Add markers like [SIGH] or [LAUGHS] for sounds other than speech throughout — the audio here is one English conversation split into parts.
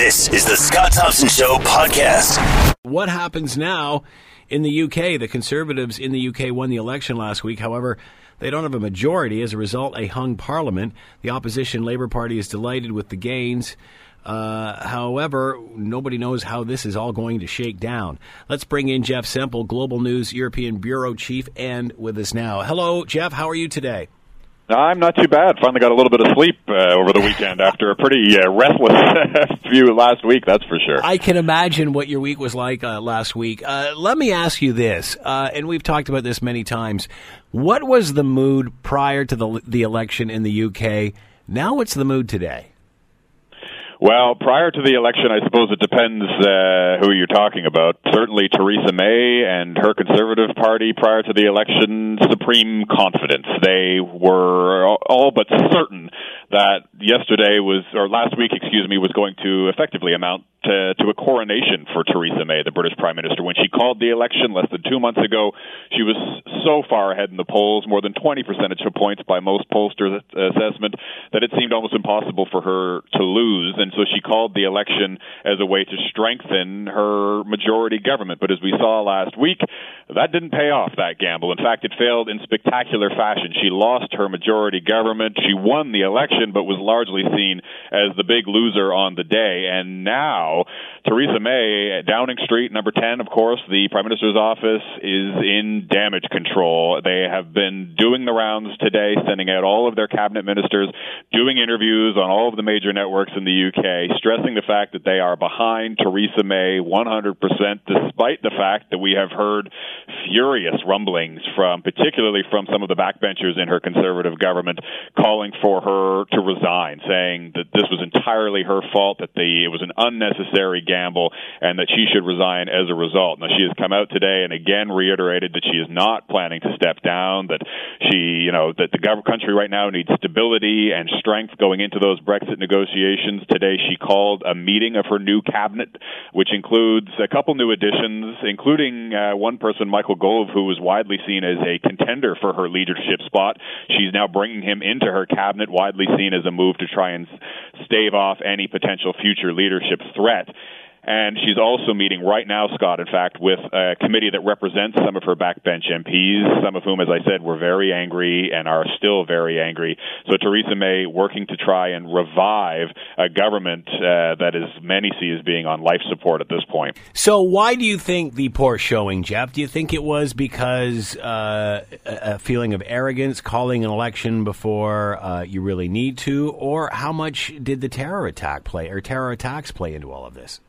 This is the Scott Thompson Show podcast. What happens now in the UK? The Conservatives in the UK won the election last week. However, they don't have a majority. As a result, a hung parliament. The opposition Labour Party is delighted with the gains. Uh, however, nobody knows how this is all going to shake down. Let's bring in Jeff Semple, Global News European Bureau Chief, and with us now. Hello, Jeff. How are you today? I'm not too bad. Finally got a little bit of sleep uh, over the weekend [LAUGHS] after a pretty uh, restless [LAUGHS] few last week, that's for sure. I can imagine what your week was like uh, last week. Uh, let me ask you this, uh, and we've talked about this many times. What was the mood prior to the, the election in the UK? Now, what's the mood today? Well, prior to the election, I suppose it depends uh, who you're talking about. Certainly, Theresa May and her Conservative Party prior to the election, supreme confidence. They were all but certain that yesterday was, or last week, excuse me, was going to effectively amount to, to a coronation for Theresa May, the British Prime Minister. When she called the election less than two months ago, she was so far ahead in the polls, more than 20 percentage points by most pollsters' uh, assessment, that it seemed almost impossible for her to lose. And so she called the election as a way to strengthen her majority government. But as we saw last week, that didn't pay off, that gamble. In fact, it failed in spectacular fashion. She lost her majority government. She won the election, but was largely seen as the big loser on the day. And now. Theresa May, Downing Street, number 10, of course, the Prime Minister's office is in damage control. They have been doing the rounds today, sending out all of their cabinet ministers, doing interviews on all of the major networks in the UK, stressing the fact that they are behind Theresa May 100%, despite the fact that we have heard furious rumblings from, particularly from some of the backbenchers in her conservative government, calling for her to resign, saying that this was entirely her fault, that the, it was an unnecessary gamble and that she should resign as a result. Now, she has come out today and again reiterated that she is not planning to step down, that she, you know, that the country right now needs stability and strength going into those Brexit negotiations. Today, she called a meeting of her new cabinet, which includes a couple new additions, including uh, one person, Michael Gove, who was widely seen as a contender for her leadership spot. She's now bringing him into her cabinet, widely seen as a move to try and stave off any potential future leadership threat. And she's also meeting right now, Scott, in fact, with a committee that represents some of her backbench MPs, some of whom, as I said, were very angry and are still very angry. So Theresa May working to try and revive a government uh, that is many see as being on life support at this point. So why do you think the poor showing, Jeff? Do you think it was because uh, a feeling of arrogance, calling an election before uh, you really need to, or how much did the terror attack play or terror attacks play into all of this?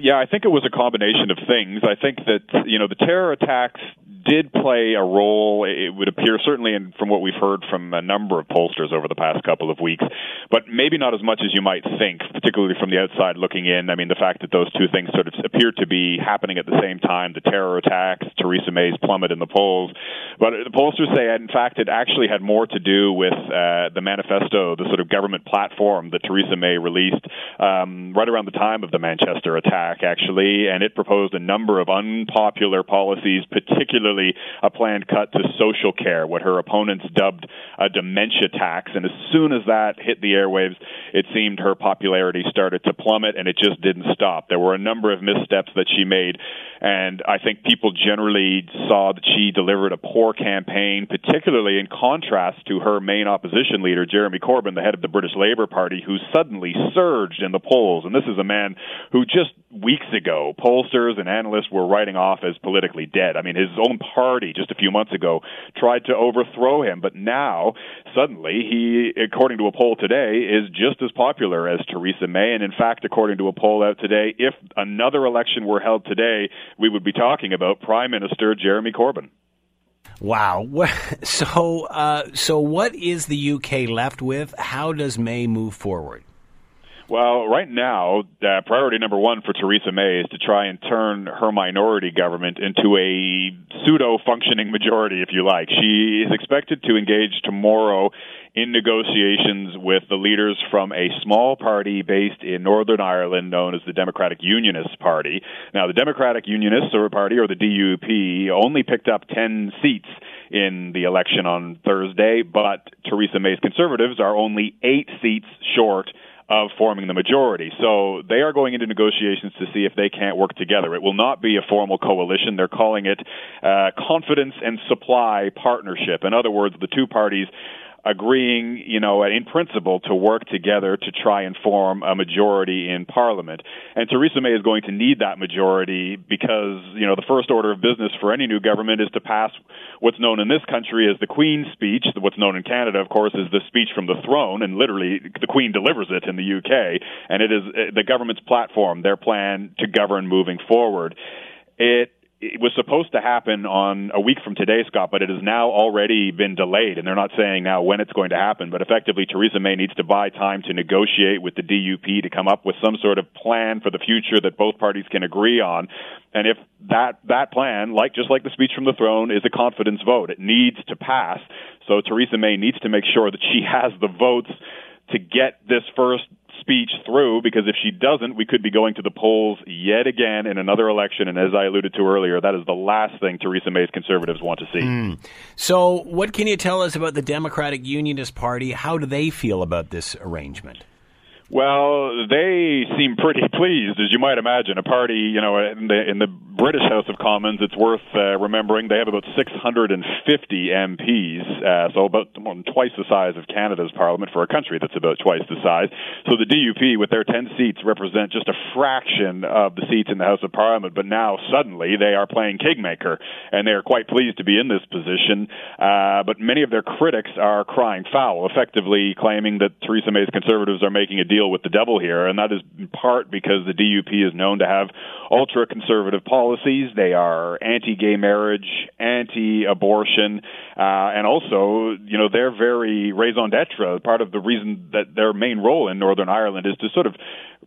Yeah, I think it was a combination of things. I think that you know the terror attacks did play a role. It would appear certainly, in, from what we've heard from a number of pollsters over the past couple of weeks, but maybe not as much as you might think, particularly from the outside looking in. I mean, the fact that those two things sort of appear to be happening at the same time: the terror attacks, Theresa May's plummet in the polls. But the pollsters say, in fact, it actually had more to do with uh, the manifesto, the sort of government platform that Theresa May released um, right around the time of the Manchester attack actually, and it proposed a number of unpopular policies, particularly a planned cut to social care, what her opponents dubbed a dementia tax. And as soon as that hit the airwaves, it seemed her popularity started to plummet, and it just didn't stop. There were a number of missteps that she made, and I think people generally saw that she delivered a poor campaign, particularly in contrast to her main opposition leader, Jeremy Corbyn, the head of the British Labour Party, who suddenly surged in the polls. And this is a man who just weeks ago, pollsters and analysts were writing off as politically dead. I mean, his own party just a few months ago tried to overthrow him, but now suddenly he, according to a poll today, is just as popular as Theresa May. And in fact, according to a poll out today, if another election were held today, we would be talking about Prime Minister Jeremy Corbyn. Wow. [LAUGHS] So, uh, so what is the UK left with? How does May move forward? Well, right now, uh, priority number one for Theresa May is to try and turn her minority government into a pseudo functioning majority, if you like. She is expected to engage tomorrow in negotiations with the leaders from a small party based in Northern Ireland known as the Democratic Unionist Party. Now, the Democratic Unionists or Party, or the DUP, only picked up 10 seats in the election on Thursday, but Theresa May's Conservatives are only eight seats short of forming the majority. So they are going into negotiations to see if they can't work together. It will not be a formal coalition. They're calling it uh, confidence and supply partnership. In other words, the two parties agreeing, you know, in principle to work together to try and form a majority in Parliament. And Theresa May is going to need that majority because, you know, the first order of business for any new government is to pass what's known in this country as the Queen's speech. What's known in Canada, of course, is the speech from the throne, and literally the Queen delivers it in the UK. And it is uh, the government's platform, their plan to govern moving forward. It it was supposed to happen on a week from today, Scott, but it has now already been delayed, and they're not saying now when it's going to happen. But effectively, Theresa May needs to buy time to negotiate with the DUP to come up with some sort of plan for the future that both parties can agree on. And if that that plan, like just like the speech from the throne, is a confidence vote, it needs to pass. So Theresa May needs to make sure that she has the votes to get this first speech through because if she doesn't, we could be going to the polls yet again in another election. And as I alluded to earlier, that is the last thing Theresa May's conservatives want to see. Mm. So, what can you tell us about the Democratic Unionist Party? How do they feel about this arrangement? Well, they seem pretty [LAUGHS] pleased, as you might imagine. A party, you know, in the, in the British House of Commons, it's worth uh, remembering they have about 650 MPs, uh, so about more than twice the size of Canada's parliament for a country that's about twice the size. So the DUP, with their 10 seats, represent just a fraction of the seats in the House of Parliament. But now suddenly they are playing kingmaker, and they are quite pleased to be in this position. Uh, but many of their critics are crying foul, effectively claiming that Theresa May's Conservatives are making a deal deal with the devil here, and that is in part because the DUP is known to have ultra conservative policies. They are anti gay marriage, anti abortion, uh, and also, you know, they're very raison d'etre. Part of the reason that their main role in Northern Ireland is to sort of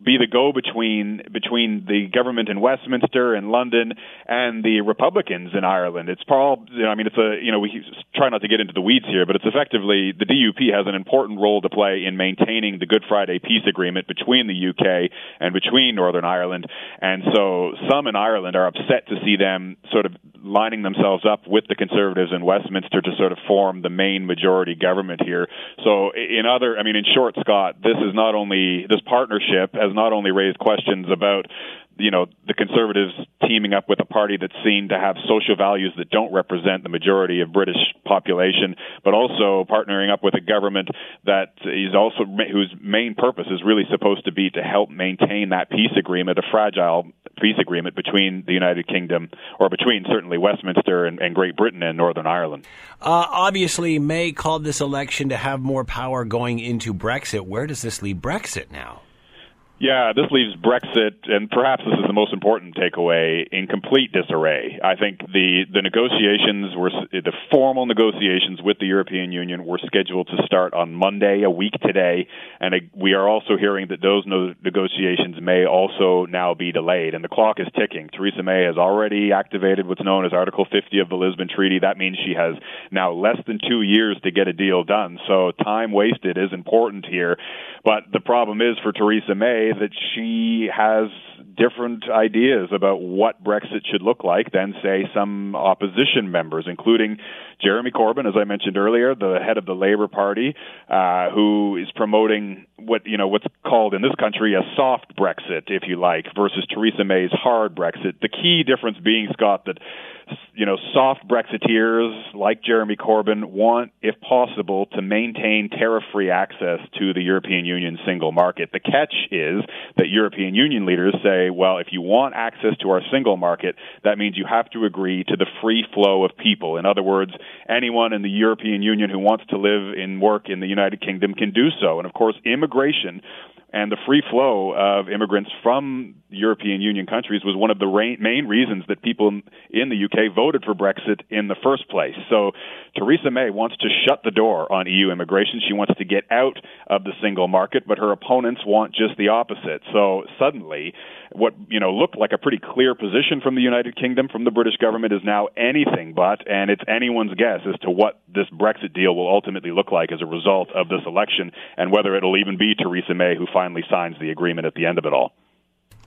be the go between between the government in Westminster and London and the Republicans in Ireland. It's Paul. You know, I mean, it's a you know we try not to get into the weeds here, but it's effectively the DUP has an important role to play in maintaining the Good Friday peace agreement between the UK and between Northern Ireland. And so some in Ireland are upset to see them sort of lining themselves up with the Conservatives in Westminster to sort of form the main majority government here. So in other, I mean, in short, Scott, this is not only this partnership has not only raised questions about you know the conservatives teaming up with a party that's seen to have social values that don't represent the majority of British population, but also partnering up with a government that is also whose main purpose is really supposed to be to help maintain that peace agreement, a fragile peace agreement between the United Kingdom or between certainly Westminster and, and Great Britain and Northern Ireland. Uh, obviously, May called this election to have more power going into Brexit. Where does this leave Brexit now? Yeah, this leaves Brexit, and perhaps this is the most important takeaway, in complete disarray. I think the, the negotiations were, the formal negotiations with the European Union were scheduled to start on Monday, a week today, and we are also hearing that those no- negotiations may also now be delayed, and the clock is ticking. Theresa May has already activated what's known as Article 50 of the Lisbon Treaty. That means she has now less than two years to get a deal done, so time wasted is important here. But the problem is for Theresa May, that she has different ideas about what Brexit should look like than, say, some opposition members, including Jeremy Corbyn, as I mentioned earlier, the head of the Labour Party, uh, who is promoting what you know what's called in this country a soft Brexit, if you like, versus Theresa May's hard Brexit. The key difference being, Scott, that you know, soft Brexiteers like Jeremy Corbyn want, if possible, to maintain tariff-free access to the European Union single market. The catch is that European Union leaders say, well, if you want access to our single market, that means you have to agree to the free flow of people. In other words, anyone in the European Union who wants to live and work in the United Kingdom can do so. And of course, immigration and the free flow of immigrants from European Union countries was one of the main reasons that people in the UK voted for Brexit in the first place. So Theresa May wants to shut the door on EU immigration. She wants to get out of the single market, but her opponents want just the opposite. So suddenly, what you know looked like a pretty clear position from the United Kingdom, from the British government, is now anything but, and it's anyone's guess as to what this Brexit deal will ultimately look like as a result of this election, and whether it'll even be Theresa May who finally signs the agreement at the end of it all.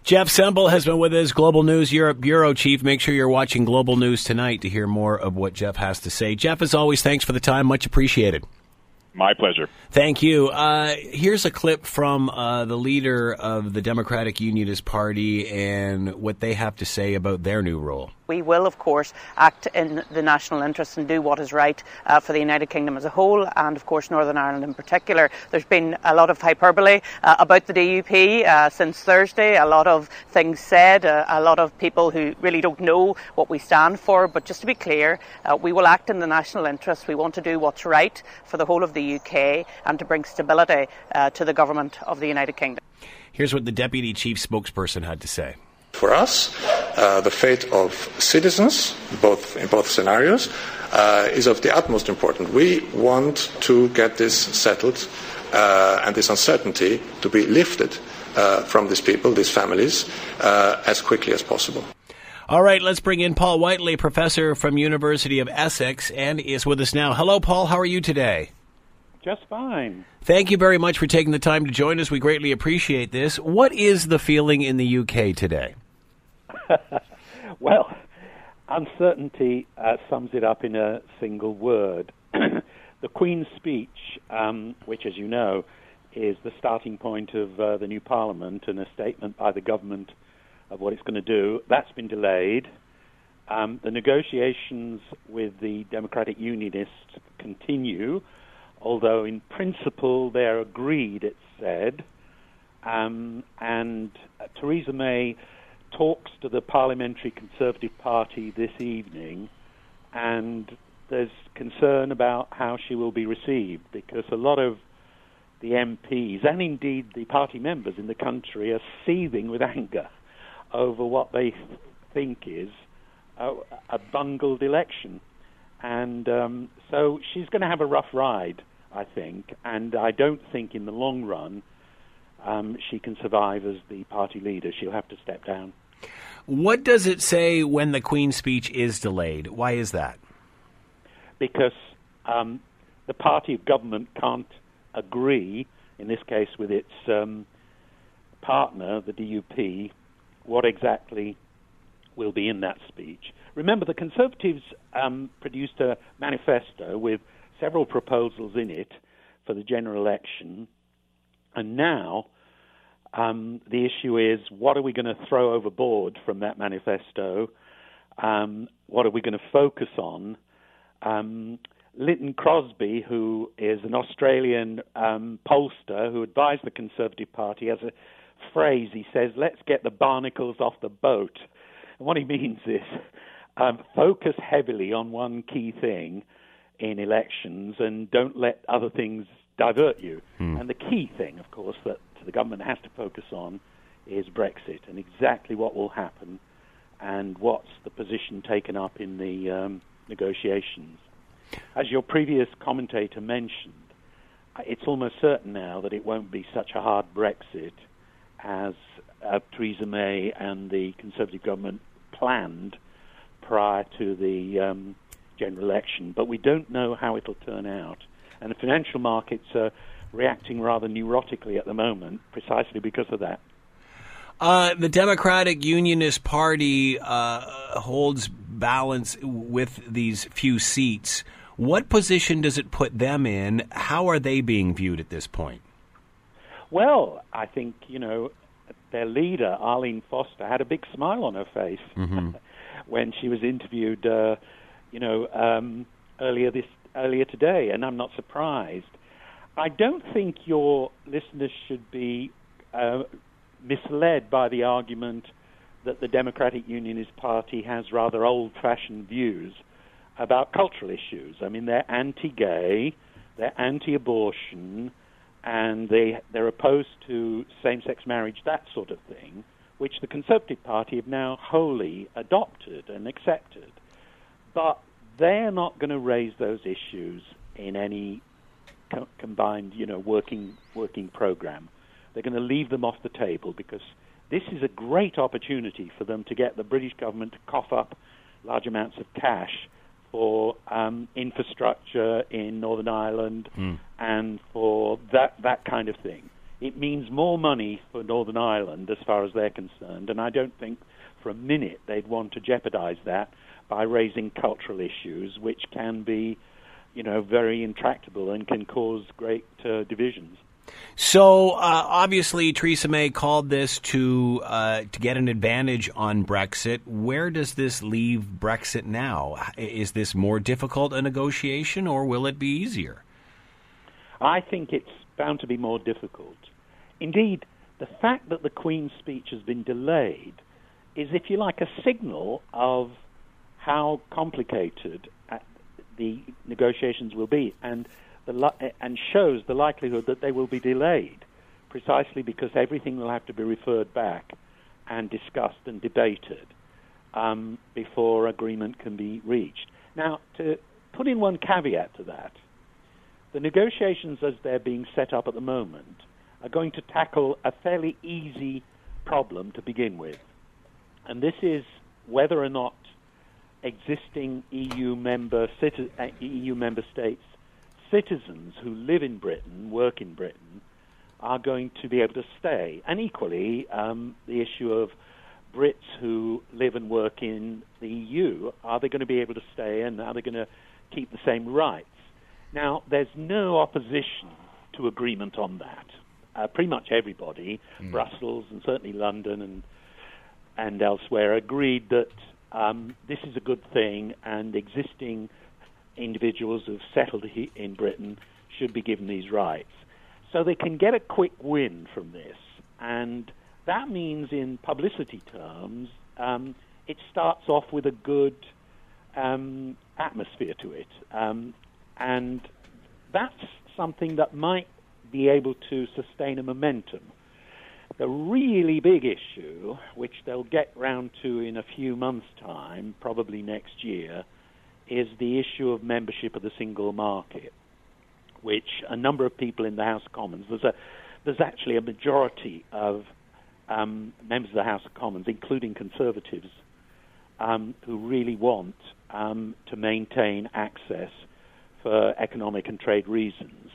Jeff Semple has been with us, Global News Europe Bureau Chief. Make sure you're watching Global News tonight to hear more of what Jeff has to say. Jeff, as always, thanks for the time. Much appreciated. My pleasure. Thank you. Uh, here's a clip from uh, the leader of the Democratic Unionist Party and what they have to say about their new role. We will, of course, act in the national interest and do what is right uh, for the United Kingdom as a whole, and of course Northern Ireland in particular. There's been a lot of hyperbole uh, about the DUP uh, since Thursday, a lot of things said, uh, a lot of people who really don't know what we stand for. But just to be clear, uh, we will act in the national interest. We want to do what's right for the whole of the UK and to bring stability uh, to the government of the United Kingdom. Here's what the deputy chief spokesperson had to say. For us, uh, the fate of citizens, both in both scenarios, uh, is of the utmost importance. We want to get this settled uh, and this uncertainty to be lifted uh, from these people, these families, uh, as quickly as possible. All right, let's bring in Paul Whiteley, professor from University of Essex, and is with us now. Hello, Paul. How are you today? Just fine. Thank you very much for taking the time to join us. We greatly appreciate this. What is the feeling in the UK today? [LAUGHS] well, uncertainty uh, sums it up in a single word. [CLEARS THROAT] the Queen's speech, um, which, as you know, is the starting point of uh, the new Parliament and a statement by the government of what it's going to do, that's been delayed. Um, the negotiations with the Democratic Unionists continue, although in principle they're agreed, it's said. Um, and uh, Theresa May talks to the Parliamentary Conservative Party this evening, and there's concern about how she will be received because a lot of the MPs and indeed the party members in the country are seething with anger over what they think is a, a bungled election. And um, so she's going to have a rough ride, I think, and I don't think in the long run um, she can survive as the party leader. She'll have to step down. What does it say when the Queen's speech is delayed? Why is that? Because um, the party of government can't agree, in this case with its um, partner, the DUP, what exactly will be in that speech. Remember, the Conservatives um, produced a manifesto with several proposals in it for the general election, and now um, the issue is what are we going to throw overboard from that manifesto? Um, what are we going to focus on? Um, Lynton Crosby, who is an Australian um, pollster who advised the Conservative Party, has a phrase. He says, "Let's get the barnacles off the boat." And what he means is um, focus heavily on one key thing in elections and don't let other things divert you. Hmm. And the key thing, of course, that the government has to focus on is Brexit and exactly what will happen and what's the position taken up in the um, negotiations. As your previous commentator mentioned, it's almost certain now that it won't be such a hard Brexit as uh, Theresa May and the Conservative government planned prior to the um, general election. But we don't know how it'll turn out. And the financial markets are reacting rather neurotically at the moment, precisely because of that. Uh, the Democratic Unionist Party uh, holds balance with these few seats. What position does it put them in? How are they being viewed at this point? Well, I think, you know, their leader, Arlene Foster, had a big smile on her face mm-hmm. [LAUGHS] when she was interviewed, uh, you know, um, earlier this earlier today, and I'm not surprised. I don't think your listeners should be uh, misled by the argument that the Democratic Unionist Party has rather old-fashioned views about cultural issues. I mean, they're anti-gay, they're anti-abortion, and they they're opposed to same-sex marriage, that sort of thing, which the Conservative Party have now wholly adopted and accepted. But they're not going to raise those issues in any co- combined, you know, working working program. They're going to leave them off the table because this is a great opportunity for them to get the British government to cough up large amounts of cash for um, infrastructure in Northern Ireland mm. and for that that kind of thing. It means more money for Northern Ireland as far as they're concerned, and I don't think for a minute they'd want to jeopardize that by raising cultural issues, which can be you know, very intractable and can cause great uh, divisions. So uh, obviously, Theresa May called this to uh, to get an advantage on Brexit. Where does this leave Brexit now? Is this more difficult a negotiation, or will it be easier? I think it's bound to be more difficult. Indeed, the fact that the Queen's speech has been delayed is, if you like, a signal of how complicated uh, the negotiations will be, and the, and shows the likelihood that they will be delayed, precisely because everything will have to be referred back and discussed and debated um, before agreement can be reached. Now, to put in one caveat to that, the negotiations as they're being set up at the moment are going to tackle a fairly easy problem to begin with. And this is whether or not existing EU member, uh, EU member states citizens who live in Britain, work in Britain, are going to be able to stay. And equally, um, the issue of Brits who live and work in the EU, are they going to be able to stay and are they going to keep the same rights? Now, there's no opposition to agreement on that. Uh, pretty much everybody, mm. Brussels and certainly London and and elsewhere, agreed that um, this is a good thing and existing individuals who've settled in Britain should be given these rights. So they can get a quick win from this. And that means, in publicity terms, um, it starts off with a good um, atmosphere to it. Um, and that's something that might be able to sustain a momentum. The really big issue, which they'll get round to in a few months' time, probably next year, is the issue of membership of the single market, which a number of people in the House of Commons, there's, a, there's actually a majority of um, members of the House of Commons, including Conservatives, um, who really want um, to maintain access for economic and trade reasons.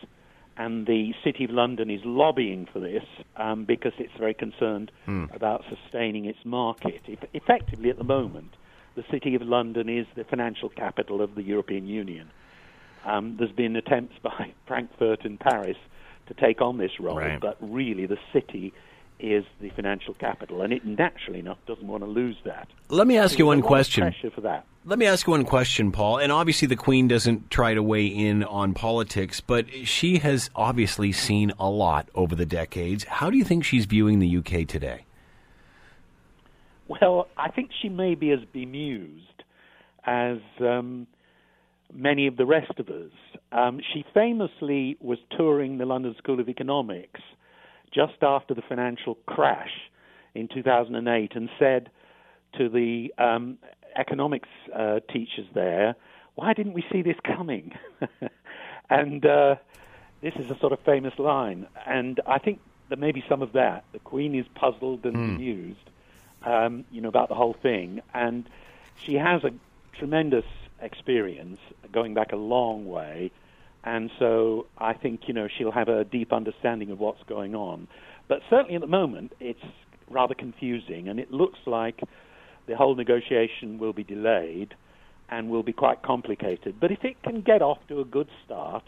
And the City of London is lobbying for this um, because it's very concerned mm. about sustaining its market. If, effectively, at the moment, the City of London is the financial capital of the European Union. Um, there's been attempts [LAUGHS] by Frankfurt and Paris to take on this role, right. but really the city is the financial capital, and it naturally enough doesn't want to lose that. Let me ask you one question. Pressure for that. Let me ask you one question, Paul. And obviously, the Queen doesn't try to weigh in on politics, but she has obviously seen a lot over the decades. How do you think she's viewing the UK today? Well, I think she may be as bemused as um, many of the rest of us. Um, she famously was touring the London School of Economics just after the financial crash in 2008 and said to the um, economics uh, teachers there, Why didn't we see this coming? [LAUGHS] and uh, this is a sort of famous line. And I think there may be some of that. The Queen is puzzled and mm. bemused um, you know, about the whole thing. And she has a tremendous experience going back a long way. And so I think, you know, she'll have a deep understanding of what's going on. But certainly at the moment, it's rather confusing, and it looks like the whole negotiation will be delayed and will be quite complicated. But if it can get off to a good start,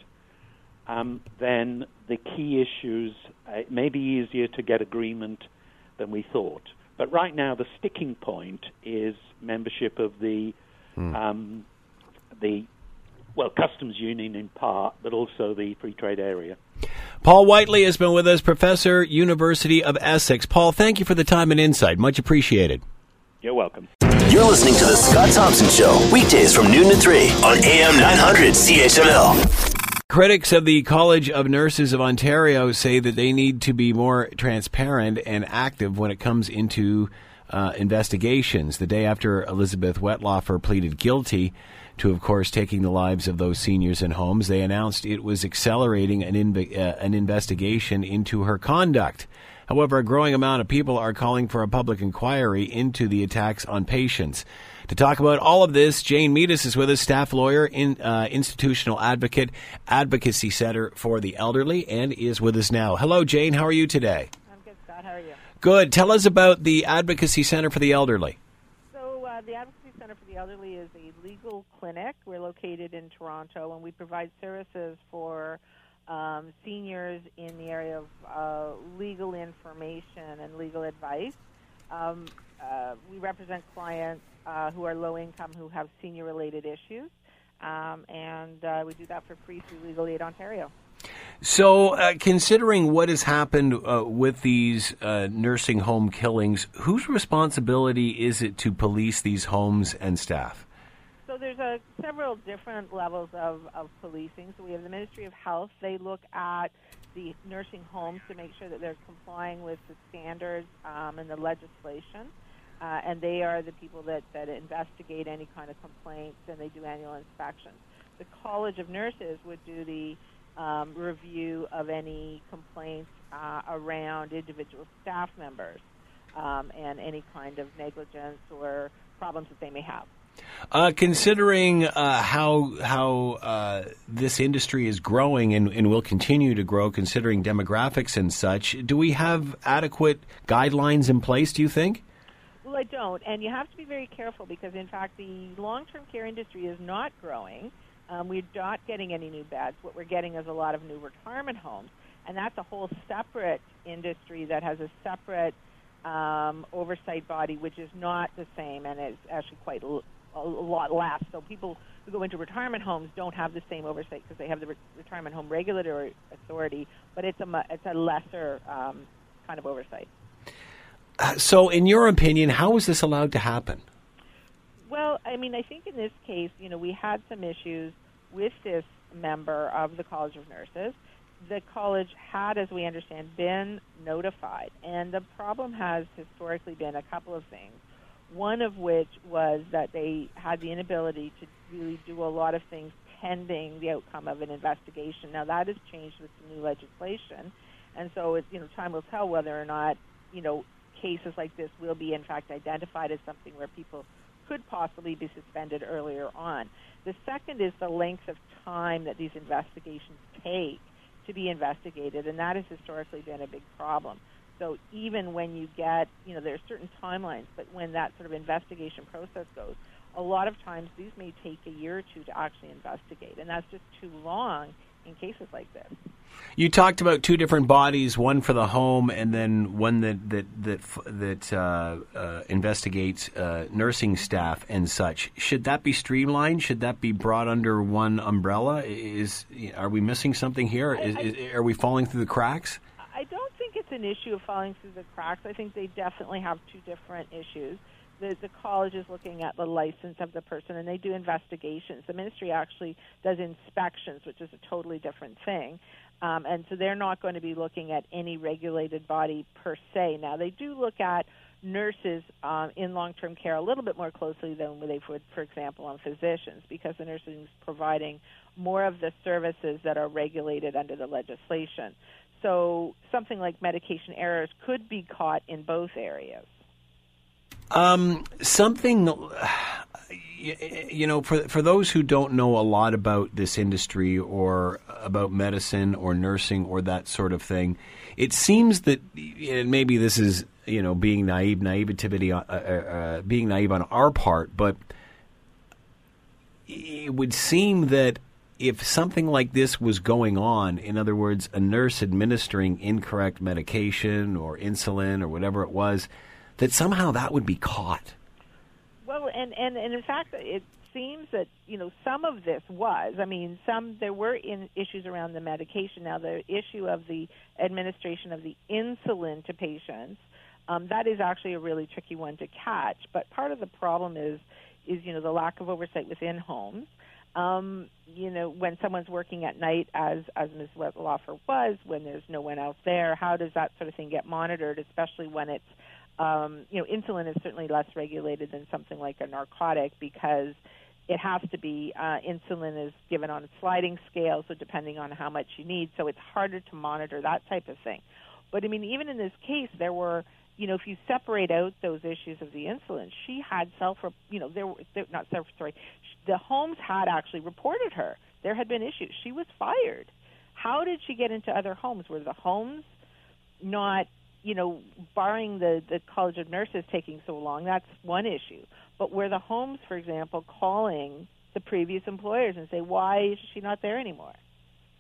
um, then the key issues, uh, it may be easier to get agreement than we thought. But right now, the sticking point is membership of the hmm. um, the well customs union in part, but also the free trade area. Paul Whiteley has been with us, professor, University of Essex. Paul, thank you for the time and insight. Much appreciated. You're welcome. You're listening to the Scott Thompson Show weekdays from noon to three on AM 900 CHML. Critics of the College of Nurses of Ontario say that they need to be more transparent and active when it comes into uh, investigations. The day after Elizabeth Wettlaufer pleaded guilty to, of course, taking the lives of those seniors in homes, they announced it was accelerating an, inv- uh, an investigation into her conduct. However, a growing amount of people are calling for a public inquiry into the attacks on patients. To talk about all of this, Jane Meadus is with us, staff lawyer, in, uh, institutional advocate, Advocacy Center for the Elderly, and is with us now. Hello, Jane. How are you today? I'm good, Scott. How are you? Good. Tell us about the Advocacy Center for the Elderly. So, uh, the Advocacy Center for the Elderly is a clinic. We're located in Toronto, and we provide services for um, seniors in the area of uh, legal information and legal advice. Um, uh, we represent clients uh, who are low income who have senior related issues, um, and uh, we do that for free through Legal Aid Ontario. So, uh, considering what has happened uh, with these uh, nursing home killings, whose responsibility is it to police these homes and staff? So, there's a, several different levels of, of policing. So, we have the Ministry of Health. They look at the nursing homes to make sure that they're complying with the standards um, and the legislation. Uh, and they are the people that, that investigate any kind of complaints and they do annual inspections. The College of Nurses would do the um, review of any complaints uh, around individual staff members um, and any kind of negligence or problems that they may have. Uh, considering uh, how how uh, this industry is growing and, and, will continue to grow, considering demographics and such, do we have adequate guidelines in place? Do you think? Well, I don't, and you have to be very careful because, in fact, the long-term care industry is not growing. Um, we're not getting any new beds. What we're getting is a lot of new retirement homes, and that's a whole separate industry that has a separate um, oversight body, which is not the same, and it's actually quite a, lot less. So people who go into retirement homes don't have the same oversight because they have the Re- Retirement Home Regulatory Authority, but it's a it's a lesser um, kind of oversight. Uh, so, in your opinion, how is this allowed to happen? Well, I mean, I think in this case, you know, we had some issues with this member of the College of Nurses. The college had, as we understand, been notified, and the problem has historically been a couple of things. One of which was that they had the inability to really do a lot of things pending the outcome of an investigation. Now that has changed with the new legislation, and so it, you know time will tell whether or not you know cases like this will be in fact identified as something where people could possibly be suspended earlier on. The second is the length of time that these investigations take to be investigated, and that has historically been a big problem. So even when you get, you know, there are certain timelines, but when that sort of investigation process goes, a lot of times these may take a year or two to actually investigate, and that's just too long in cases like this. You talked about two different bodies, one for the home, and then one that that that that uh, uh, investigates uh, nursing staff and such. Should that be streamlined? Should that be brought under one umbrella? Is are we missing something here? Is, I, is, are we falling through the cracks? It's an issue of falling through the cracks. I think they definitely have two different issues the, the college is looking at the license of the person and they do investigations. The ministry actually does inspections, which is a totally different thing. Um, and so they're not going to be looking at any regulated body per se. Now, they do look at nurses um, in long term care a little bit more closely than they would, for example, on physicians, because the nursing is providing more of the services that are regulated under the legislation. So something like medication errors could be caught in both areas. Um, something, [SIGHS] you know, for for those who don't know a lot about this industry or about medicine or nursing or that sort of thing, it seems that and maybe this is you know being naive, naivety, uh, uh, uh, being naive on our part, but it would seem that if something like this was going on, in other words, a nurse administering incorrect medication or insulin or whatever it was that somehow that would be caught. Well, and, and, and in fact, it seems that you know some of this was. I mean, some there were in, issues around the medication. Now, the issue of the administration of the insulin to patients um, that is actually a really tricky one to catch. But part of the problem is is you know the lack of oversight within homes. Um, you know, when someone's working at night, as as Ms. Wettlaufer was, when there's no one else there, how does that sort of thing get monitored, especially when it's um, you know, insulin is certainly less regulated than something like a narcotic because it has to be uh, insulin is given on a sliding scale, so depending on how much you need, so it's harder to monitor that type of thing. But I mean, even in this case, there were, you know, if you separate out those issues of the insulin, she had self, you know, there were not self, sorry, the homes had actually reported her. There had been issues. She was fired. How did she get into other homes? Were the homes not you know, barring the the College of Nurses taking so long, that's one issue. But were the homes, for example, calling the previous employers and say, why is she not there anymore?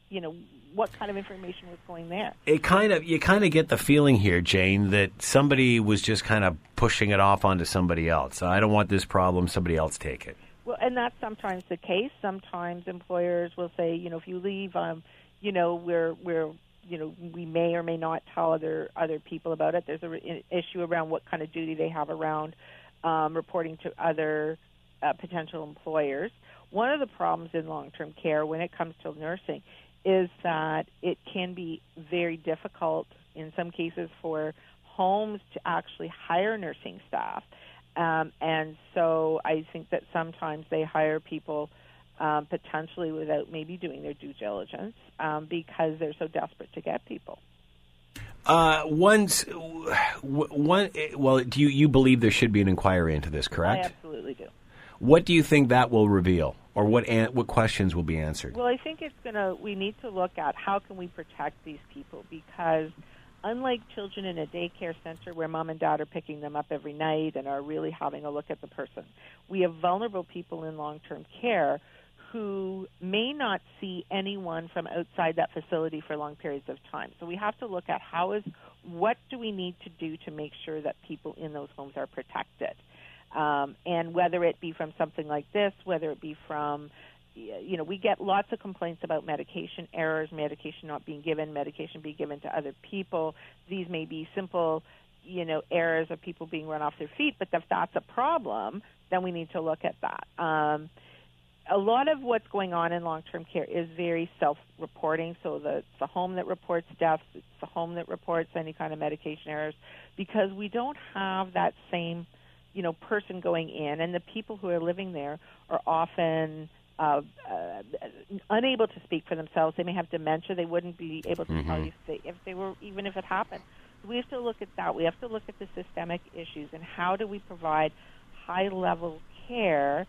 You know, what kind of information was going there? It kind of you kind of get the feeling here, Jane, that somebody was just kind of pushing it off onto somebody else. I don't want this problem; somebody else take it. Well, and that's sometimes the case. Sometimes employers will say, you know, if you leave, um, you know, we're we're you know we may or may not tell other other people about it. There's an issue around what kind of duty they have around um, reporting to other uh, potential employers. One of the problems in long-term care when it comes to nursing is that it can be very difficult in some cases for homes to actually hire nursing staff. Um, and so I think that sometimes they hire people um, potentially without maybe doing their due diligence um, because they're so desperate to get people. Uh, once, one, well, do you, you believe there should be an inquiry into this, correct? I absolutely do. What do you think that will reveal, or what an, what questions will be answered? Well, I think it's gonna. We need to look at how can we protect these people because, unlike children in a daycare center where mom and dad are picking them up every night and are really having a look at the person, we have vulnerable people in long-term care who may not see anyone from outside that facility for long periods of time. So we have to look at how is what do we need to do to make sure that people in those homes are protected. Um, and whether it be from something like this, whether it be from you know, we get lots of complaints about medication errors, medication not being given, medication being given to other people. These may be simple, you know, errors of people being run off their feet, but if that's a problem, then we need to look at that. Um, a lot of what's going on in long-term care is very self-reporting. So the, it's the home that reports deaths, it's the home that reports any kind of medication errors, because we don't have that same, you know, person going in, and the people who are living there are often uh, uh, unable to speak for themselves. They may have dementia. They wouldn't be able to mm-hmm. tell you if they, if they were, even if it happened. So we have to look at that. We have to look at the systemic issues and how do we provide high-level care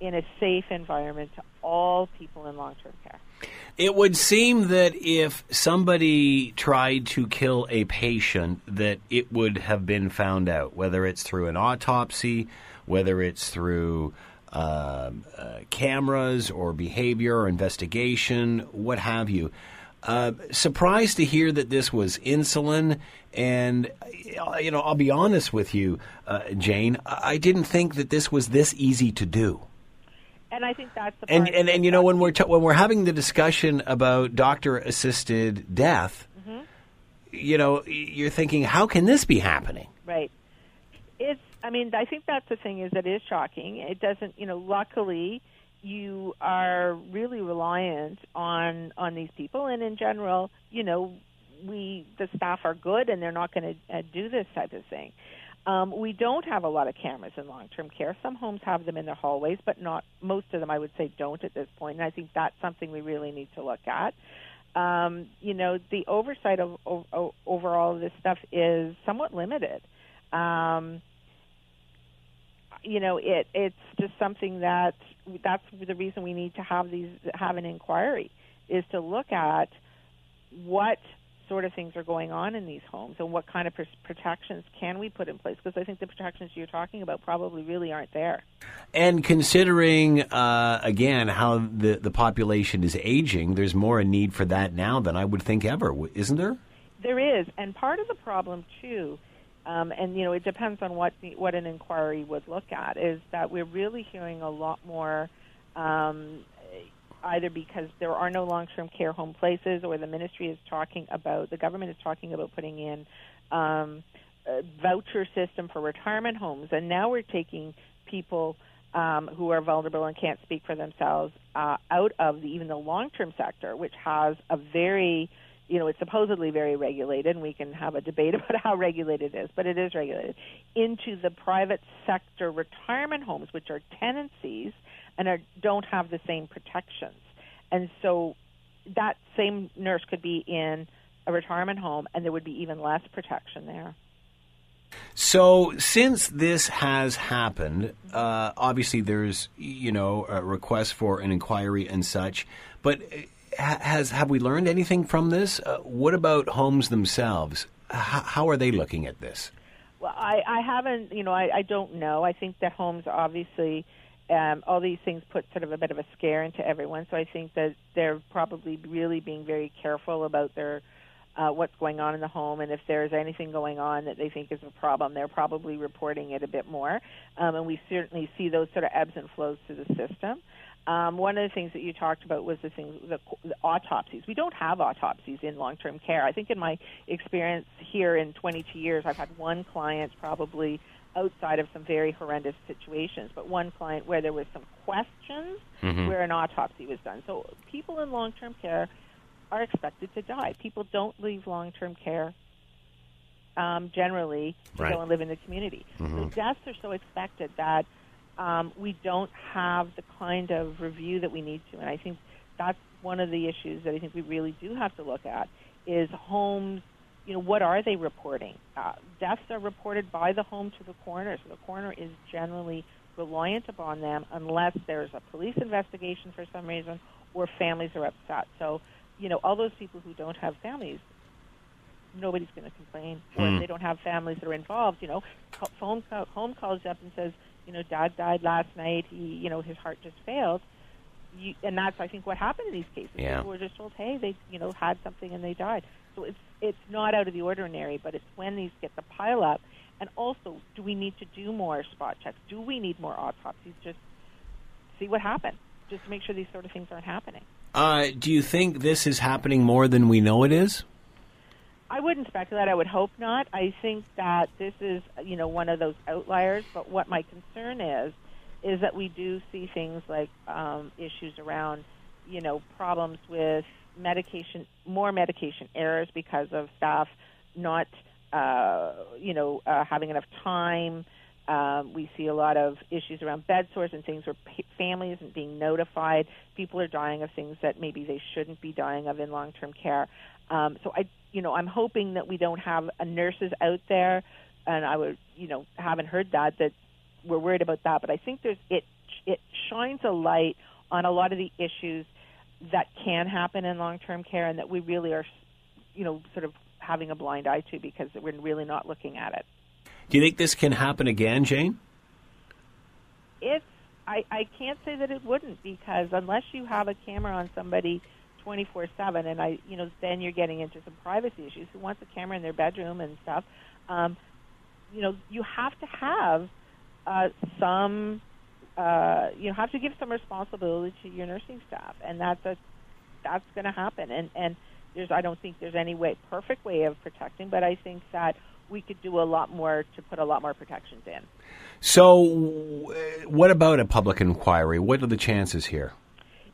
in a safe environment to all people in long term care. It would seem that if somebody tried to kill a patient, that it would have been found out, whether it's through an autopsy, whether it's through uh, uh, cameras or behavior or investigation, what have you. Uh, surprised to hear that this was insulin, and you know, I'll be honest with you, uh, Jane. I didn't think that this was this easy to do and I think that's the and and, and you know when we're t- when we're having the discussion about doctor assisted death, mm-hmm. you know, you're thinking, how can this be happening? Right. It's. I mean, I think that's the thing is it is shocking. It doesn't. You know, luckily you are really reliant on on these people and in general you know we the staff are good and they're not going to uh, do this type of thing um, we don't have a lot of cameras in long-term care. Some homes have them in their hallways, but not most of them. I would say don't at this point, and I think that's something we really need to look at. Um, you know, the oversight of, of, over all of this stuff is somewhat limited. Um, you know, it it's just something that that's the reason we need to have these have an inquiry is to look at what sort of things are going on in these homes and what kind of pr- protections can we put in place because I think the protections you're talking about probably really aren't there. And considering uh, again how the the population is aging, there's more a need for that now than I would think ever, isn't there? There is, and part of the problem too. Um, and you know, it depends on what the, what an inquiry would look at. Is that we're really hearing a lot more um, either because there are no long-term care home places or the ministry is talking about the government is talking about putting in um, a voucher system for retirement homes. And now we're taking people um, who are vulnerable and can't speak for themselves uh, out of the, even the long-term sector which has a very you know, it's supposedly very regulated, and we can have a debate [LAUGHS] about how regulated it is, but it is regulated, into the private sector retirement homes, which are tenancies and are, don't have the same protections. And so that same nurse could be in a retirement home, and there would be even less protection there. So, since this has happened, uh, obviously there's you know a request for an inquiry and such, but has have we learned anything from this? Uh, what about homes themselves? H- how are they looking at this? Well, I, I haven't, you know, I, I don't know. I think that homes obviously, um, all these things put sort of a bit of a scare into everyone. So I think that they're probably really being very careful about their uh, what's going on in the home, and if there's anything going on that they think is a problem, they're probably reporting it a bit more. Um, and we certainly see those sort of ebbs and flows through the system. Um, one of the things that you talked about was the thing, the, the autopsies. We don't have autopsies in long-term care. I think in my experience here in 22 years, I've had one client probably outside of some very horrendous situations, but one client where there was some questions Mm-hmm. where an autopsy was done. So people in long-term care are expected to die. People don't leave long-term care um, generally to Right. go and live in the community. So deaths are so expected that um, we don't have the kind of review that we need to. And I think that's one of the issues that I think we really do have to look at is homes. You know, what are they reporting? Uh, deaths are reported by the home to the coroner, so the coroner is generally reliant upon them unless there's a police investigation for some reason or families are upset. So, you know, all those people who don't have families, nobody's going to complain. Or if they don't have families that are involved, you know, phone call, home calls up and says, you know, dad died last night. He, you know, his heart just failed. You, and that's, I think, what happened in these cases. Yeah. People were just told, hey, they, you know, had something and they died. So it's it's not out of the ordinary, but it's when these get the pile up. And also, do we need to do more spot checks? Do we need more autopsies? Just see what happened, just to make sure these sort of things aren't happening. Uh, do you think this is happening more than we know it is? I wouldn't speculate. I would hope not. I think that this is, you know, one of those outliers. But what my concern is, is that we do see things like um, issues around, you know, problems with medication, more medication errors because of staff not, uh, you know, uh, having enough time. Um, we see a lot of issues around bed sores and things where p- family isn't being notified. People are dying of things that maybe they shouldn't be dying of in long-term care. Um, so I, you know, I'm hoping that we don't have nurses out there, and I would, you know, haven't heard that that we're worried about that. But I think there's it it shines a light on a lot of the issues that can happen in long-term care, and that we really are, you know, sort of having a blind eye to because we're really not looking at it. Do you think this can happen again, Jane? it's I, I can't say that it wouldn't because unless you have a camera on somebody 24 7 and I you know then you're getting into some privacy issues who wants a camera in their bedroom and stuff um, you know you have to have uh, some uh, you have to give some responsibility to your nursing staff and that's a that's going to happen and and there's I don't think there's any way perfect way of protecting but I think that we could do a lot more to put a lot more protections in So, what about a public inquiry? What are the chances here?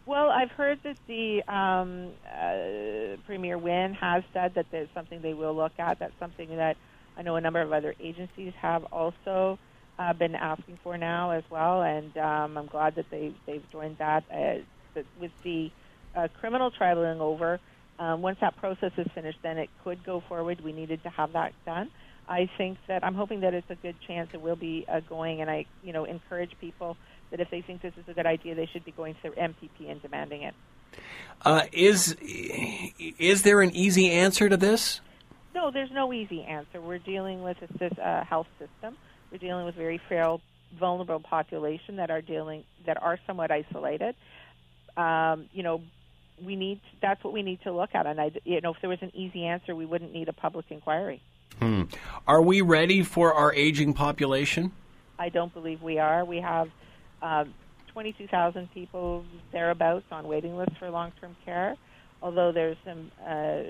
Well, I've heard that the um, uh, Premier Wynne has said that there's something they will look at. That's something that I know a number of other agencies have also uh, been asking for now as well, and um, I'm glad that they they've joined that. Uh, with the uh, criminal trialing over, um, once that process is finished, then it could go forward. We needed to have that done. I think that I'm hoping that it's a good chance it will be uh, going, and I, you know, encourage people that if they think this is a good idea, they should be going to MPP and demanding it. Uh, is is there an easy answer to this? No, there's no easy answer. We're dealing with a sys- uh, health system. We're dealing with very frail, vulnerable population that are dealing that are somewhat isolated. Um, you know, we need that's what we need to look at. And I, you know, if there was an easy answer, we wouldn't need a public inquiry. Are we ready for our aging population? I don't believe we are. We have um, 22,000 people thereabouts on waiting lists for long-term care. Although there's some uh,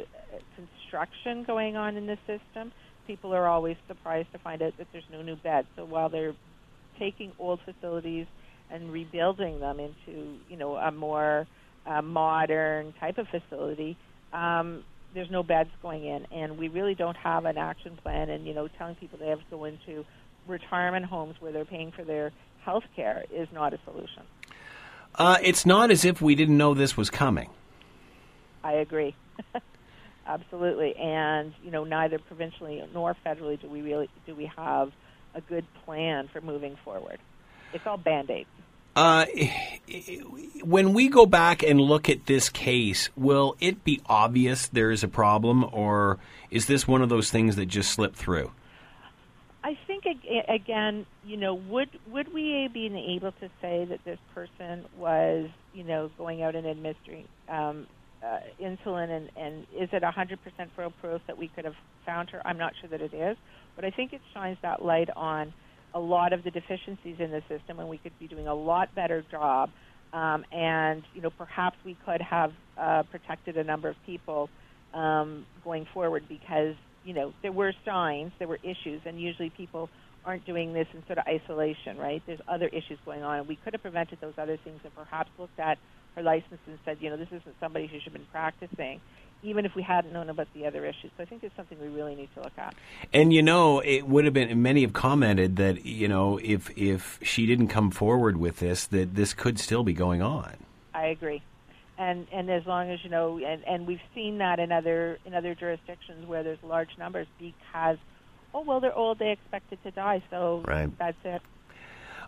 construction going on in the system, people are always surprised to find out that there's no new beds. So while they're taking old facilities and rebuilding them into, you know, a more uh, modern type of facility, um, there's no beds going in, and we really don't have an action plan. And you know, telling people they have to go into retirement homes where they're paying for their health care is not a solution. Uh, it's not as if we didn't know this was coming. I agree. [LAUGHS] Absolutely. And, you know, neither provincially nor federally do we really do we have a good plan for moving forward. It's all band-aids. Uh, when we go back and look at this case, will it be obvious there is a problem, or is this one of those things that just slipped through? I think again, you know, would would we be able to say that this person was, you know, going out and administering um, uh, insulin, and, and is it 100% foolproof that we could have found her? I'm not sure that it is, but I think it shines that light on a lot of the deficiencies in the system, and we could be doing a lot better job. Um, and you know, perhaps we could have uh, protected a number of people um, going forward because you know, there were signs, there were issues, and usually people aren't doing this in sort of isolation, right? There's other issues going on, and we could have prevented those other things and perhaps looked at her license and said, you know, this isn't somebody who should have been practicing, even if we hadn't known about the other issues. So I think it's something we really need to look at. And you know, it would have been. Many have commented that you know, if if she didn't come forward with this, that this could still be going on. I agree and and as long as you know and and we've seen that in other in other jurisdictions where there's large numbers because oh well they're old they expected to die so right. that's it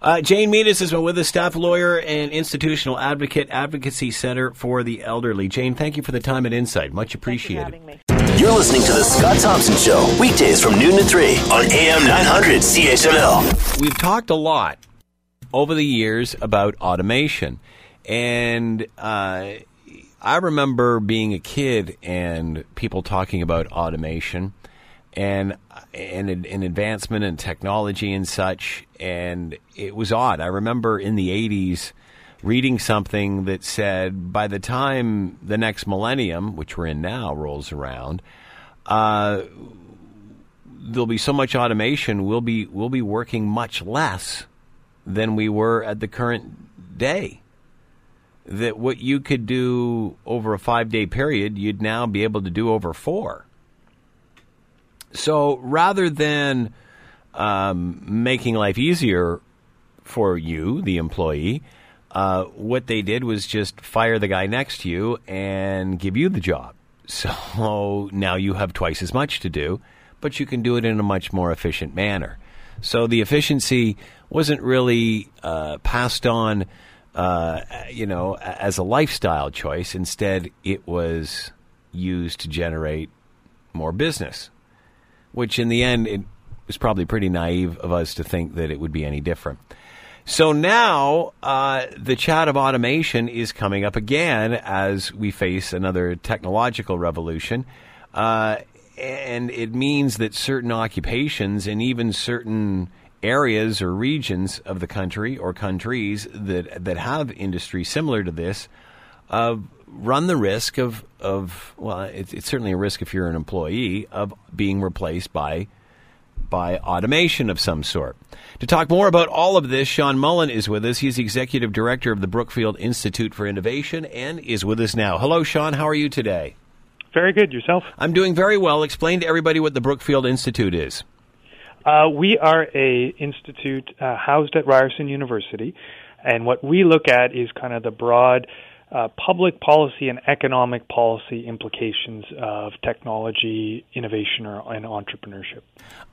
uh, Jane Meadus has been with us, staff lawyer and institutional advocate, Advocacy Center for the Elderly. Jane, thank you for the time and insight. Much appreciated. You You're listening to The Scott Thompson Show, weekdays from noon to 3 on AM 900 CHML. We've talked a lot over the years about automation. And uh, I remember being a kid and people talking about automation and and an advancement in technology and such. And it was odd. I remember in the '80s reading something that said by the time the next millennium, which we're in now, rolls around, uh, there'll be so much automation. We'll be we'll be working much less than we were at the current day that what you could do over a five day period, you'd now be able to do over four. So rather than um, making life easier for you, the employee, uh, what they did was just fire the guy next to you and give you the job. [LAUGHS] So now you have twice as much to do, but you can do it in a much more efficient manner. So the efficiency wasn't really uh, passed on uh, you know, as a lifestyle choice. Instead, it was used to generate more business, which in the end, it was probably pretty naive of us to think that it would be any different. So now uh, the chat of automation is coming up again as we face another technological revolution. Uh, and it means that certain occupations and even certain areas or regions of the country or countries that that have industry similar to this uh, run the risk of of well, it's, it's certainly a risk if you're an employee of being replaced by by automation of some sort. To talk more about all of this, Sean Mullin is with us. He's executive director of the Brookfield Institute for Innovation and is with us now. Hello, Sean. How are you today? Very good. Yourself? I'm doing very well. Explain to everybody what the Brookfield Institute is. Uh, we are a institute uh, housed at Ryerson University, and what we look at is kind of the broad uh, public policy and economic policy implications of technology, innovation, or, and entrepreneurship.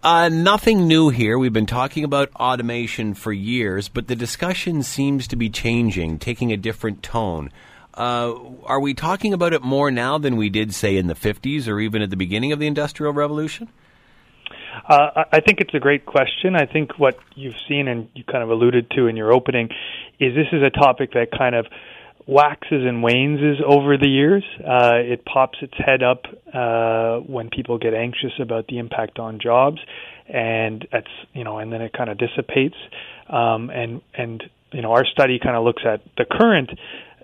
Uh, nothing new here. We've been talking about automation for years, but the discussion seems to be changing, taking a different tone. Uh, are we talking about it more now than we did, say, in the 50s or even at the beginning of the Industrial Revolution? Uh, I think it's a great question. I think what you've seen and you kind of alluded to in your opening is this is a topic that kind of waxes and wanes over the years. Uh, it pops its head up uh, when people get anxious about the impact on jobs, and that's you know, and then it kind of dissipates. Um, and and you know, our study kind of looks at the current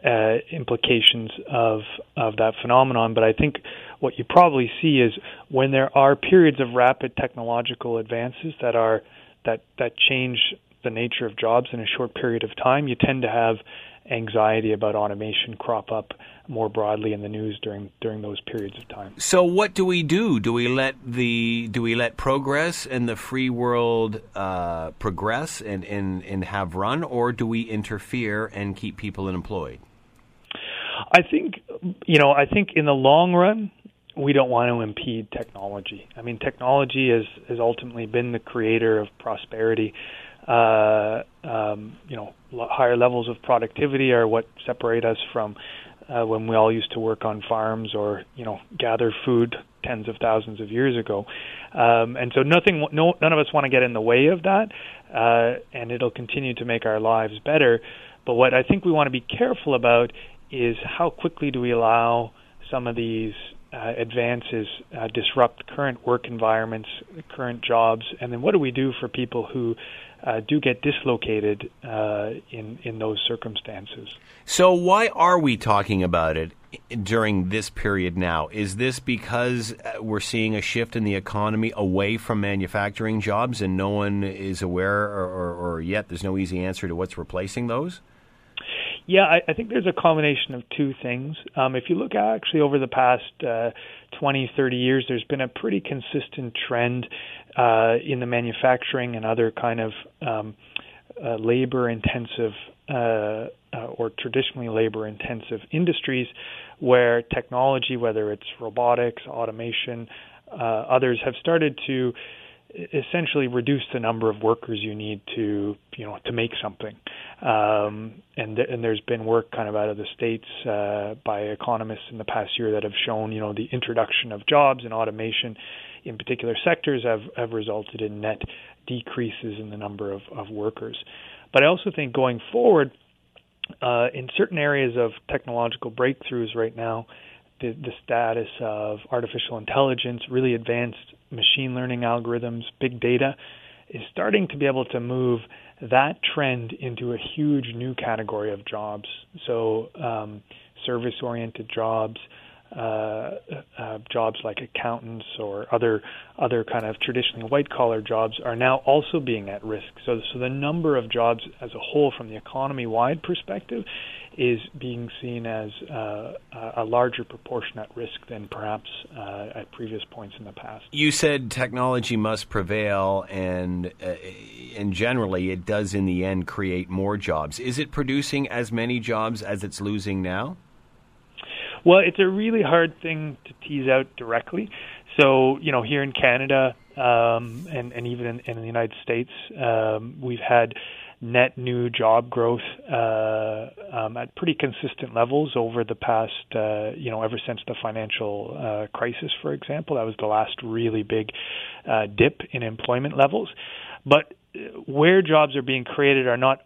uh, implications of of that phenomenon. But I think what you probably see is when there are periods of rapid technological advances that are that that change the nature of jobs in a short period of time, you tend to have anxiety about automation crop up more broadly in the news during during those periods of time. So what do we do? Do we let the do we let progress and the free world uh, progress and, and, and have run, or do we interfere and keep people employed? I think you know I think in the long run we don't want to impede technology. I mean, technology has has ultimately been the creator of prosperity Uh, um, you know, higher levels of productivity are what separate us from uh, when we all used to work on farms or you know gather food tens of thousands of years ago. Um, and so nothing, no, none of us want to get in the way of that, uh, and it'll continue to make our lives better. But what I think we want to be careful about is how quickly do we allow some of these uh, advances uh, disrupt current work environments, current jobs, and then what do we do for people who uh, do get dislocated uh, in in those circumstances? So why are we talking about it during this period now? Is this because uh, we're seeing a shift in the economy away from manufacturing jobs, and no one is aware, or, or, or yet there's no easy answer to what's replacing those? Yeah, I, I think there's a combination of two things. Um, if you look actually over the past uh, 20, 30 years, there's been a pretty consistent trend uh, in the manufacturing and other kind of um, uh, labor intensive uh, uh, or traditionally labor intensive industries where technology, whether it's robotics, automation, uh, others, have started to essentially reduce the number of workers you need to you know to make something. Um, and th- and there's been work kind of out of the states uh, by economists in the past year that have shown you know the introduction of jobs and automation in particular sectors have have resulted in net decreases in the number of, of workers. But I also think going forward uh, in certain areas of technological breakthroughs right now the, the status of artificial intelligence, really advanced machine learning algorithms, big data, is starting to be able to move that trend into a huge new category of jobs. So, um, service oriented jobs, uh, uh, jobs like accountants or other other kind of traditionally white collar jobs are now also being at risk. So, so the number of jobs as a whole, from the economy wide perspective, is being seen as uh, a larger proportion at risk than perhaps uh, at previous points in the past. You said technology must prevail, and uh, and generally it does in the end create more jobs. Is it producing as many jobs as it's losing now? Well, it's a really hard thing to tease out directly. So, you know, here in Canada um, and, and even in, in the United States, um, we've had net new job growth uh, um, at pretty consistent levels over the past, uh, you know, ever since the financial uh, crisis, for example. That was the last really big uh, dip in employment levels. But uh, where jobs are being created are not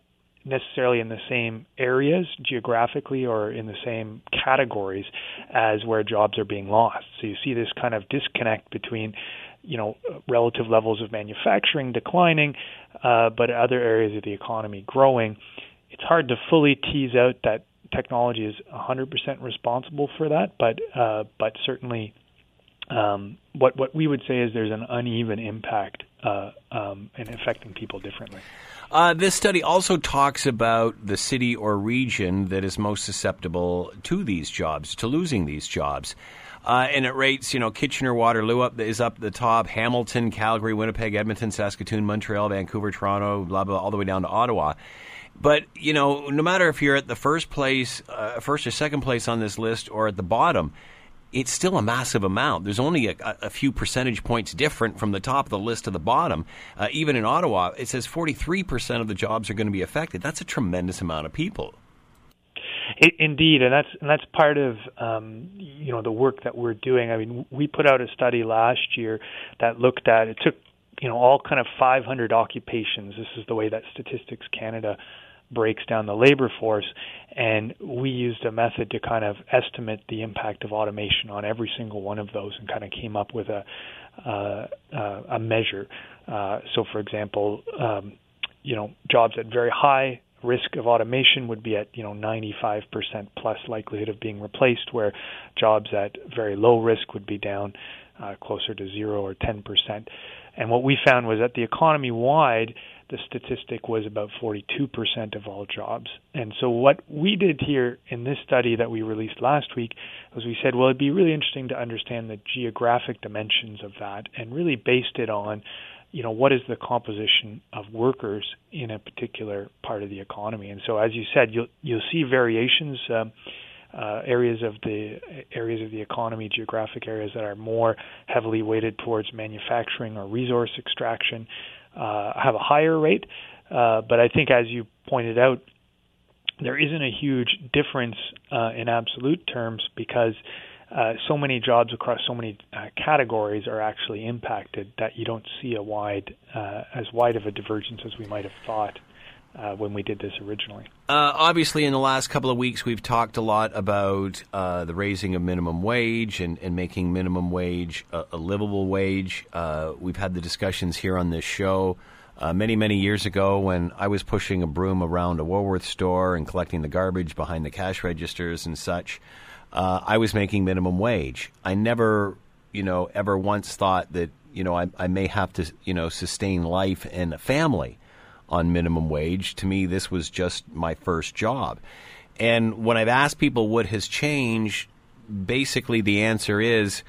necessarily in the same areas geographically or in the same categories as where jobs are being lost. So you see this kind of disconnect between you know relative levels of manufacturing declining, uh, but other areas of the economy growing. It's hard to fully tease out that technology is 100% responsible for that, but uh, but certainly um, what what we would say is there's an uneven impact uh, um, and affecting people differently. Uh, this study also talks about the city or region that is most susceptible to these jobs, to losing these jobs. Uh, and it rates, you know, Kitchener, Waterloo up is up the top, Hamilton, Calgary, Winnipeg, Edmonton, Saskatoon, Montreal, Vancouver, Toronto, blah blah, all the way down to Ottawa. But you know, no matter if you're at the first place, uh, first or second place on this list, or at the bottom, it's still a massive amount. There's only a, a, few percentage points different from the top of the list to the bottom. Uh, even in Ottawa, it says 43% of the jobs are going to be affected. That's a tremendous amount of people. It, indeed, and that's and that's part of um, you know the work that we're doing. I mean, we put out a study last year that looked at it took you know all kind of 500 occupations. This is the way that Statistics Canada breaks down the labor force. And we used a method to kind of estimate the impact of automation on every single one of those and kind of came up with a, uh, uh, a measure. Uh, so, for example, um, you know, jobs at very high risk of automation would be at you know 95% plus likelihood of being replaced, where jobs at very low risk would be down uh, closer to zero or 10%. And what we found was that the economy wide, the statistic was about 42% of all jobs. And so what we did here in this study that we released last week was we said, well, it'd be really interesting to understand the geographic dimensions of that and really based it on, you know, what is the composition of workers in a particular part of the economy. And so as you said, you'll you'll see variations um, uh, areas of the areas of the economy, geographic areas that are more heavily weighted towards manufacturing or resource extraction uh, have a higher rate. Uh, but I think, as you pointed out, there isn't a huge difference uh, in absolute terms because uh, so many jobs across so many uh, categories are actually impacted that you don't see a wide, uh, as wide of a divergence as we might have thought. Uh, when we did this originally. Uh, obviously, in the last couple of weeks, we've talked a lot about uh, the raising of minimum wage and, and making minimum wage a, a livable wage. Uh, we've had the discussions here on this show uh, many, many years ago when I was pushing a broom around a Woolworth store and collecting the garbage behind the cash registers and such. Uh, I was making minimum wage. I never, you know, ever once thought that you know I, I may have to, you know, sustain life and a family on minimum wage. To me, this was just my first job. And when I've asked people what has changed, basically the answer is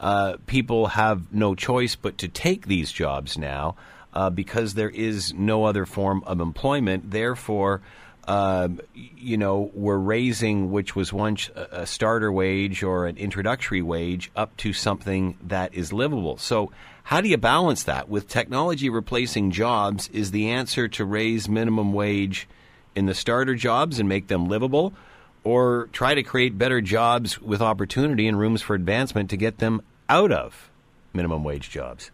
uh, people have no choice but to take these jobs now uh, because there is no other form of employment. Therefore, uh, you know, we're raising, which was once a starter wage or an introductory wage, up to something that is livable. So, how do you balance that? With technology replacing jobs, is the answer to raise minimum wage in the starter jobs and make them livable? Or try to create better jobs with opportunity and rooms for advancement to get them out of minimum wage jobs?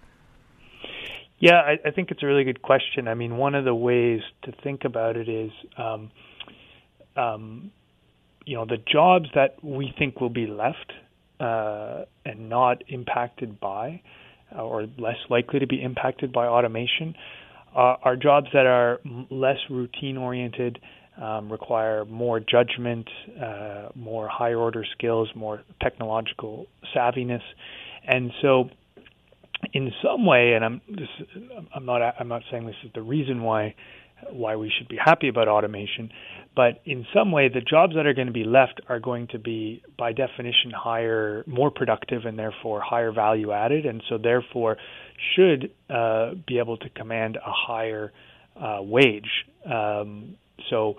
Yeah, I, I think it's a really good question. I mean, one of the ways to think about it is, um, um, you know, the jobs that we think will be left uh, and not impacted by, uh, or less likely to be impacted by automation, uh, are jobs that are less routine oriented, um, require more judgment, uh, more higher order skills, more technological savviness, and so in some way, and I'm this, I'm not I'm not saying this is the reason why why we should be happy about automation, but in some way, the jobs that are going to be left are going to be, by definition, higher, more productive, and therefore higher value added, and so therefore should uh, be able to command a higher uh, wage. Um, so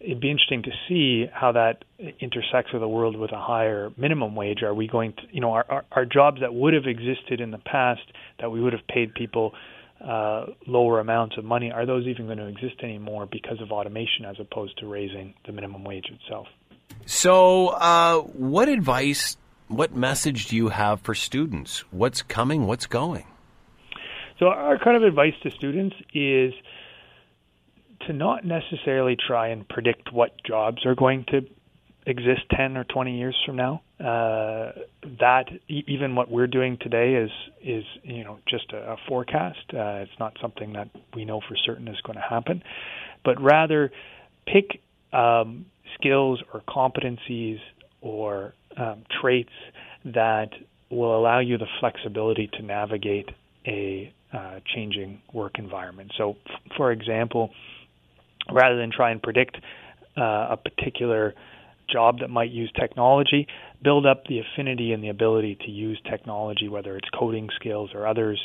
it'd be interesting to see how that intersects with a world with a higher minimum wage. Are we going to, you know, our, our, our jobs that would have existed in the past that we would have paid people uh, lower amounts of money, are those even going to exist anymore because of automation as opposed to raising the minimum wage itself? So, uh, what advice, what message do you have for students? What's coming? What's going? So, our kind of advice to students is to not necessarily try and predict what jobs are going to exist 10 or 20 years from now. Uh, that even what we're doing today is is you know just a, a forecast. Uh, it's not something that we know for certain is going to happen, but rather pick um, skills or competencies or um, traits that will allow you the flexibility to navigate a uh, changing work environment. So, f- for example, rather than try and predict uh, a particular job that might use technology, build up the affinity and the ability to use technology, whether it's coding skills or others,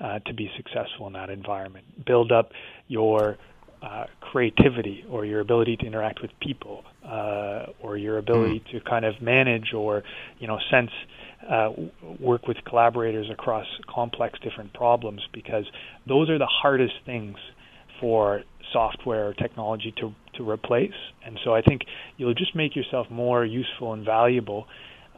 uh, to be successful in that environment. Build up your uh, creativity or your ability to interact with people uh, or your ability mm. to kind of manage or you know sense uh, work with collaborators across complex different problems because those are the hardest things for software or technology to to replace. And so I think you'll just make yourself more useful and valuable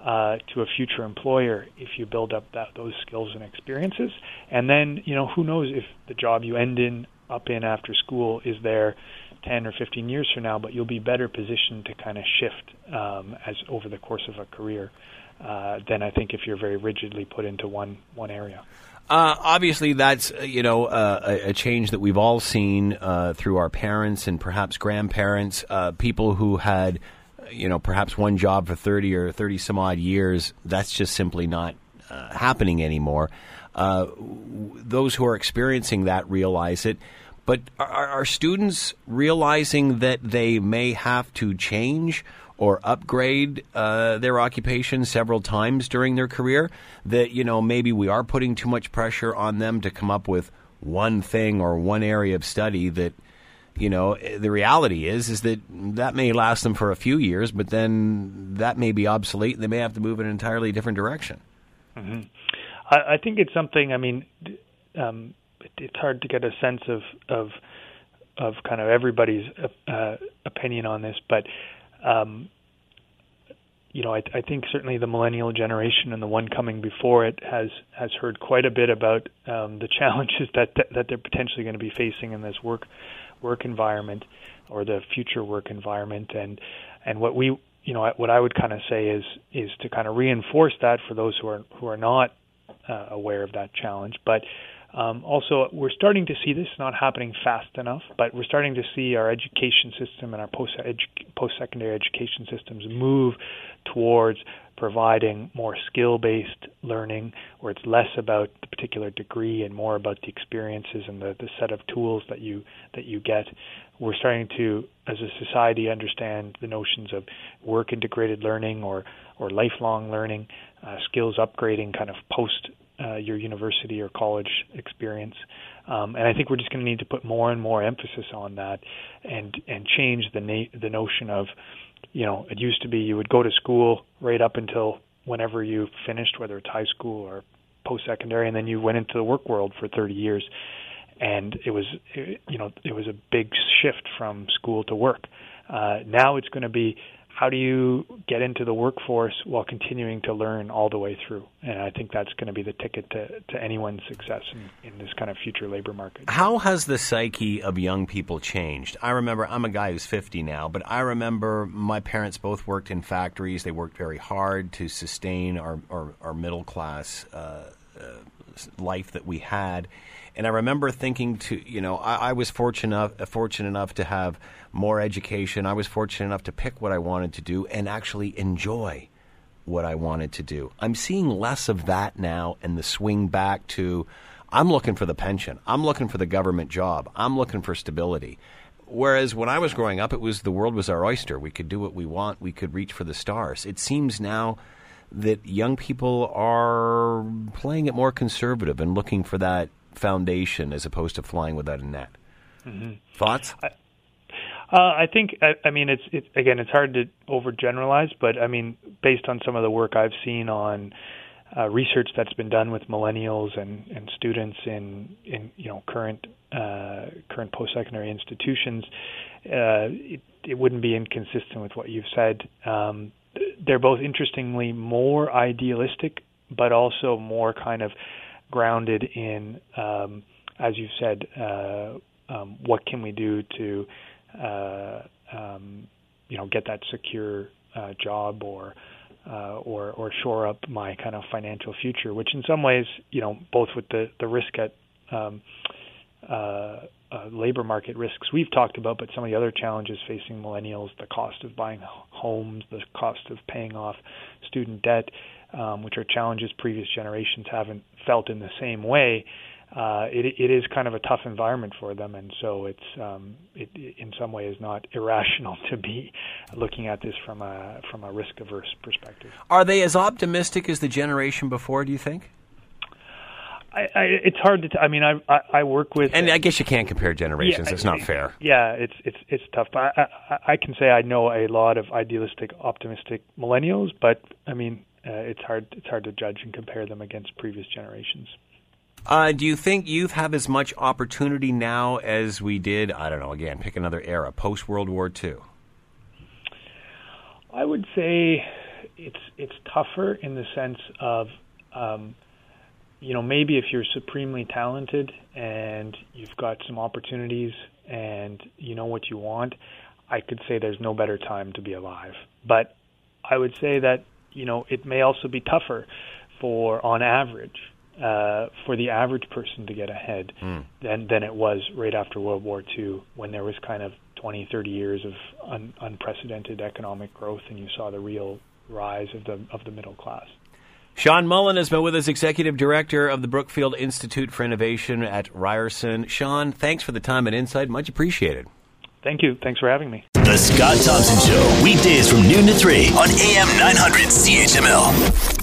uh, to a future employer if you build up that those skills and experiences. And then you know who knows if the job you end in up in after school is there 10 or 15 years from now, but you'll be better positioned to kind of shift um, as over the course of a career uh, than I think if you're very rigidly put into one one area. Uh, obviously, that's uh, you know uh, a, change that we've all seen uh, through our parents and perhaps grandparents, uh, people who had you know perhaps one job for thirty or thirty some odd years. That's just simply not uh, happening anymore. those who are experiencing that realize it. But are, are students realizing that they may have to change or upgrade uh, their occupation several times during their career, that, you know, maybe we are putting too much pressure on them to come up with one thing or one area of study that, you know, the reality is, is that that may last them for a few years, but then that may be obsolete and they may have to move in an entirely different direction. Mm-hmm. I, I think it's something, I mean, um, it's hard to get a sense of, of of kind of everybody's uh, opinion on this, but um, you know, I, I think certainly the millennial generation and the one coming before it has has heard quite a bit about um, the [LAUGHS] challenges that, that they're potentially going to be facing in this work work environment or the future work environment, and and what we you know what I would kind of say is is to kind of reinforce that for those who are who are not uh, aware of that challenge, but um, also, we're starting to see this not happening fast enough, but we're starting to see our education system and our post post-secondary education systems move towards providing more skill-based learning, where it's less about the particular degree and more about the experiences and the, the set of tools that you that you get. We're starting to, as a society, understand the notions of work-integrated learning or or lifelong learning, uh, skills upgrading, kind of post uh, your university or college experience. Um, and I think we're just going to need to put more and more emphasis on that, and and change the na- the notion of, you know, it used to be you would go to school right up until whenever you finished, whether it's high school or post secondary, and then you went into the work world for 30 years, and it was, you know, it was a big shift from school to work. Uh, now it's going to be how do you get into the workforce while continuing to learn all the way through? And I think that's going to be the ticket to, to anyone's success in, in this kind of future labor market. How has the psyche of young people changed? I remember, I'm a guy who's 50 now, but I remember my parents both worked in factories. They worked very hard to sustain our, our, our middle class uh, uh, life that we had. And I remember thinking to, you know, I, I was fortunate fortunate enough to have more education. I was fortunate enough to pick what I wanted to do and actually enjoy what I wanted to do. I'm seeing less of that now and the swing back to I'm looking for the pension. I'm looking for the government job. I'm looking for stability. Whereas when I was growing up, it was the world was our oyster. We could do what we want. We could reach for the stars. It seems now that young people are playing it more conservative and looking for that foundation as opposed to flying without a net. Mm-hmm. Thoughts? I, uh, I think I, I mean it's it's again it's hard to overgeneralize, but I mean based on some of the work I've seen on uh, research that's been done with millennials and, and students in in you know current uh, current post secondary institutions, uh, it, it wouldn't be inconsistent with what you've said. Um, they're both interestingly more idealistic, but also more kind of grounded in, um, as you said, uh, um, what can we do to, uh, um, you know, get that secure uh, job or, uh, or or shore up my kind of financial future. Which in some ways, you know, both with the the risk at um, uh, uh, labor market risks we've talked about, but some of the other challenges facing millennials, the cost of buying homes, the cost of paying off student debt, um, which are challenges previous generations haven't felt in the same way. Uh, it, it is kind of a tough environment for them, and so it's um, it, in some ways not [LAUGHS] irrational to be looking at this from a from a risk averse perspective. Are they as optimistic as the generation before? Do you think? I, I, it's hard to. T- I mean, I, I, I work with, and I guess you can't compare generations. Yeah, it's not fair. Yeah, it's it's it's tough. But I, I, I can say I know a lot of idealistic, optimistic millennials. But I mean, uh, it's hard it's hard to judge and compare them against previous generations. Uh, do you think youth have as much opportunity now as we did? I don't know. Again, pick another era, post World War II. I would say it's it's tougher in the sense of. Um, you know, maybe if you're supremely talented and you've got some opportunities and you know what you want, I could say there's no better time to be alive. But I would say that, you know, it may also be tougher for, on average, uh, for the average person to get ahead mm. than, than it was right after World War II when there was kind of 20, 30 years of un, unprecedented economic growth and you saw the real rise of the, of the middle class. Sean Mullin has been with us, Executive Director of the Brookfield Institute for Innovation at Ryerson. Sean, thanks for the time and insight. Much appreciated. Thank you. Thanks for having me. The Scott Thompson Show, weekdays from noon to 3 on AM 900 CHML.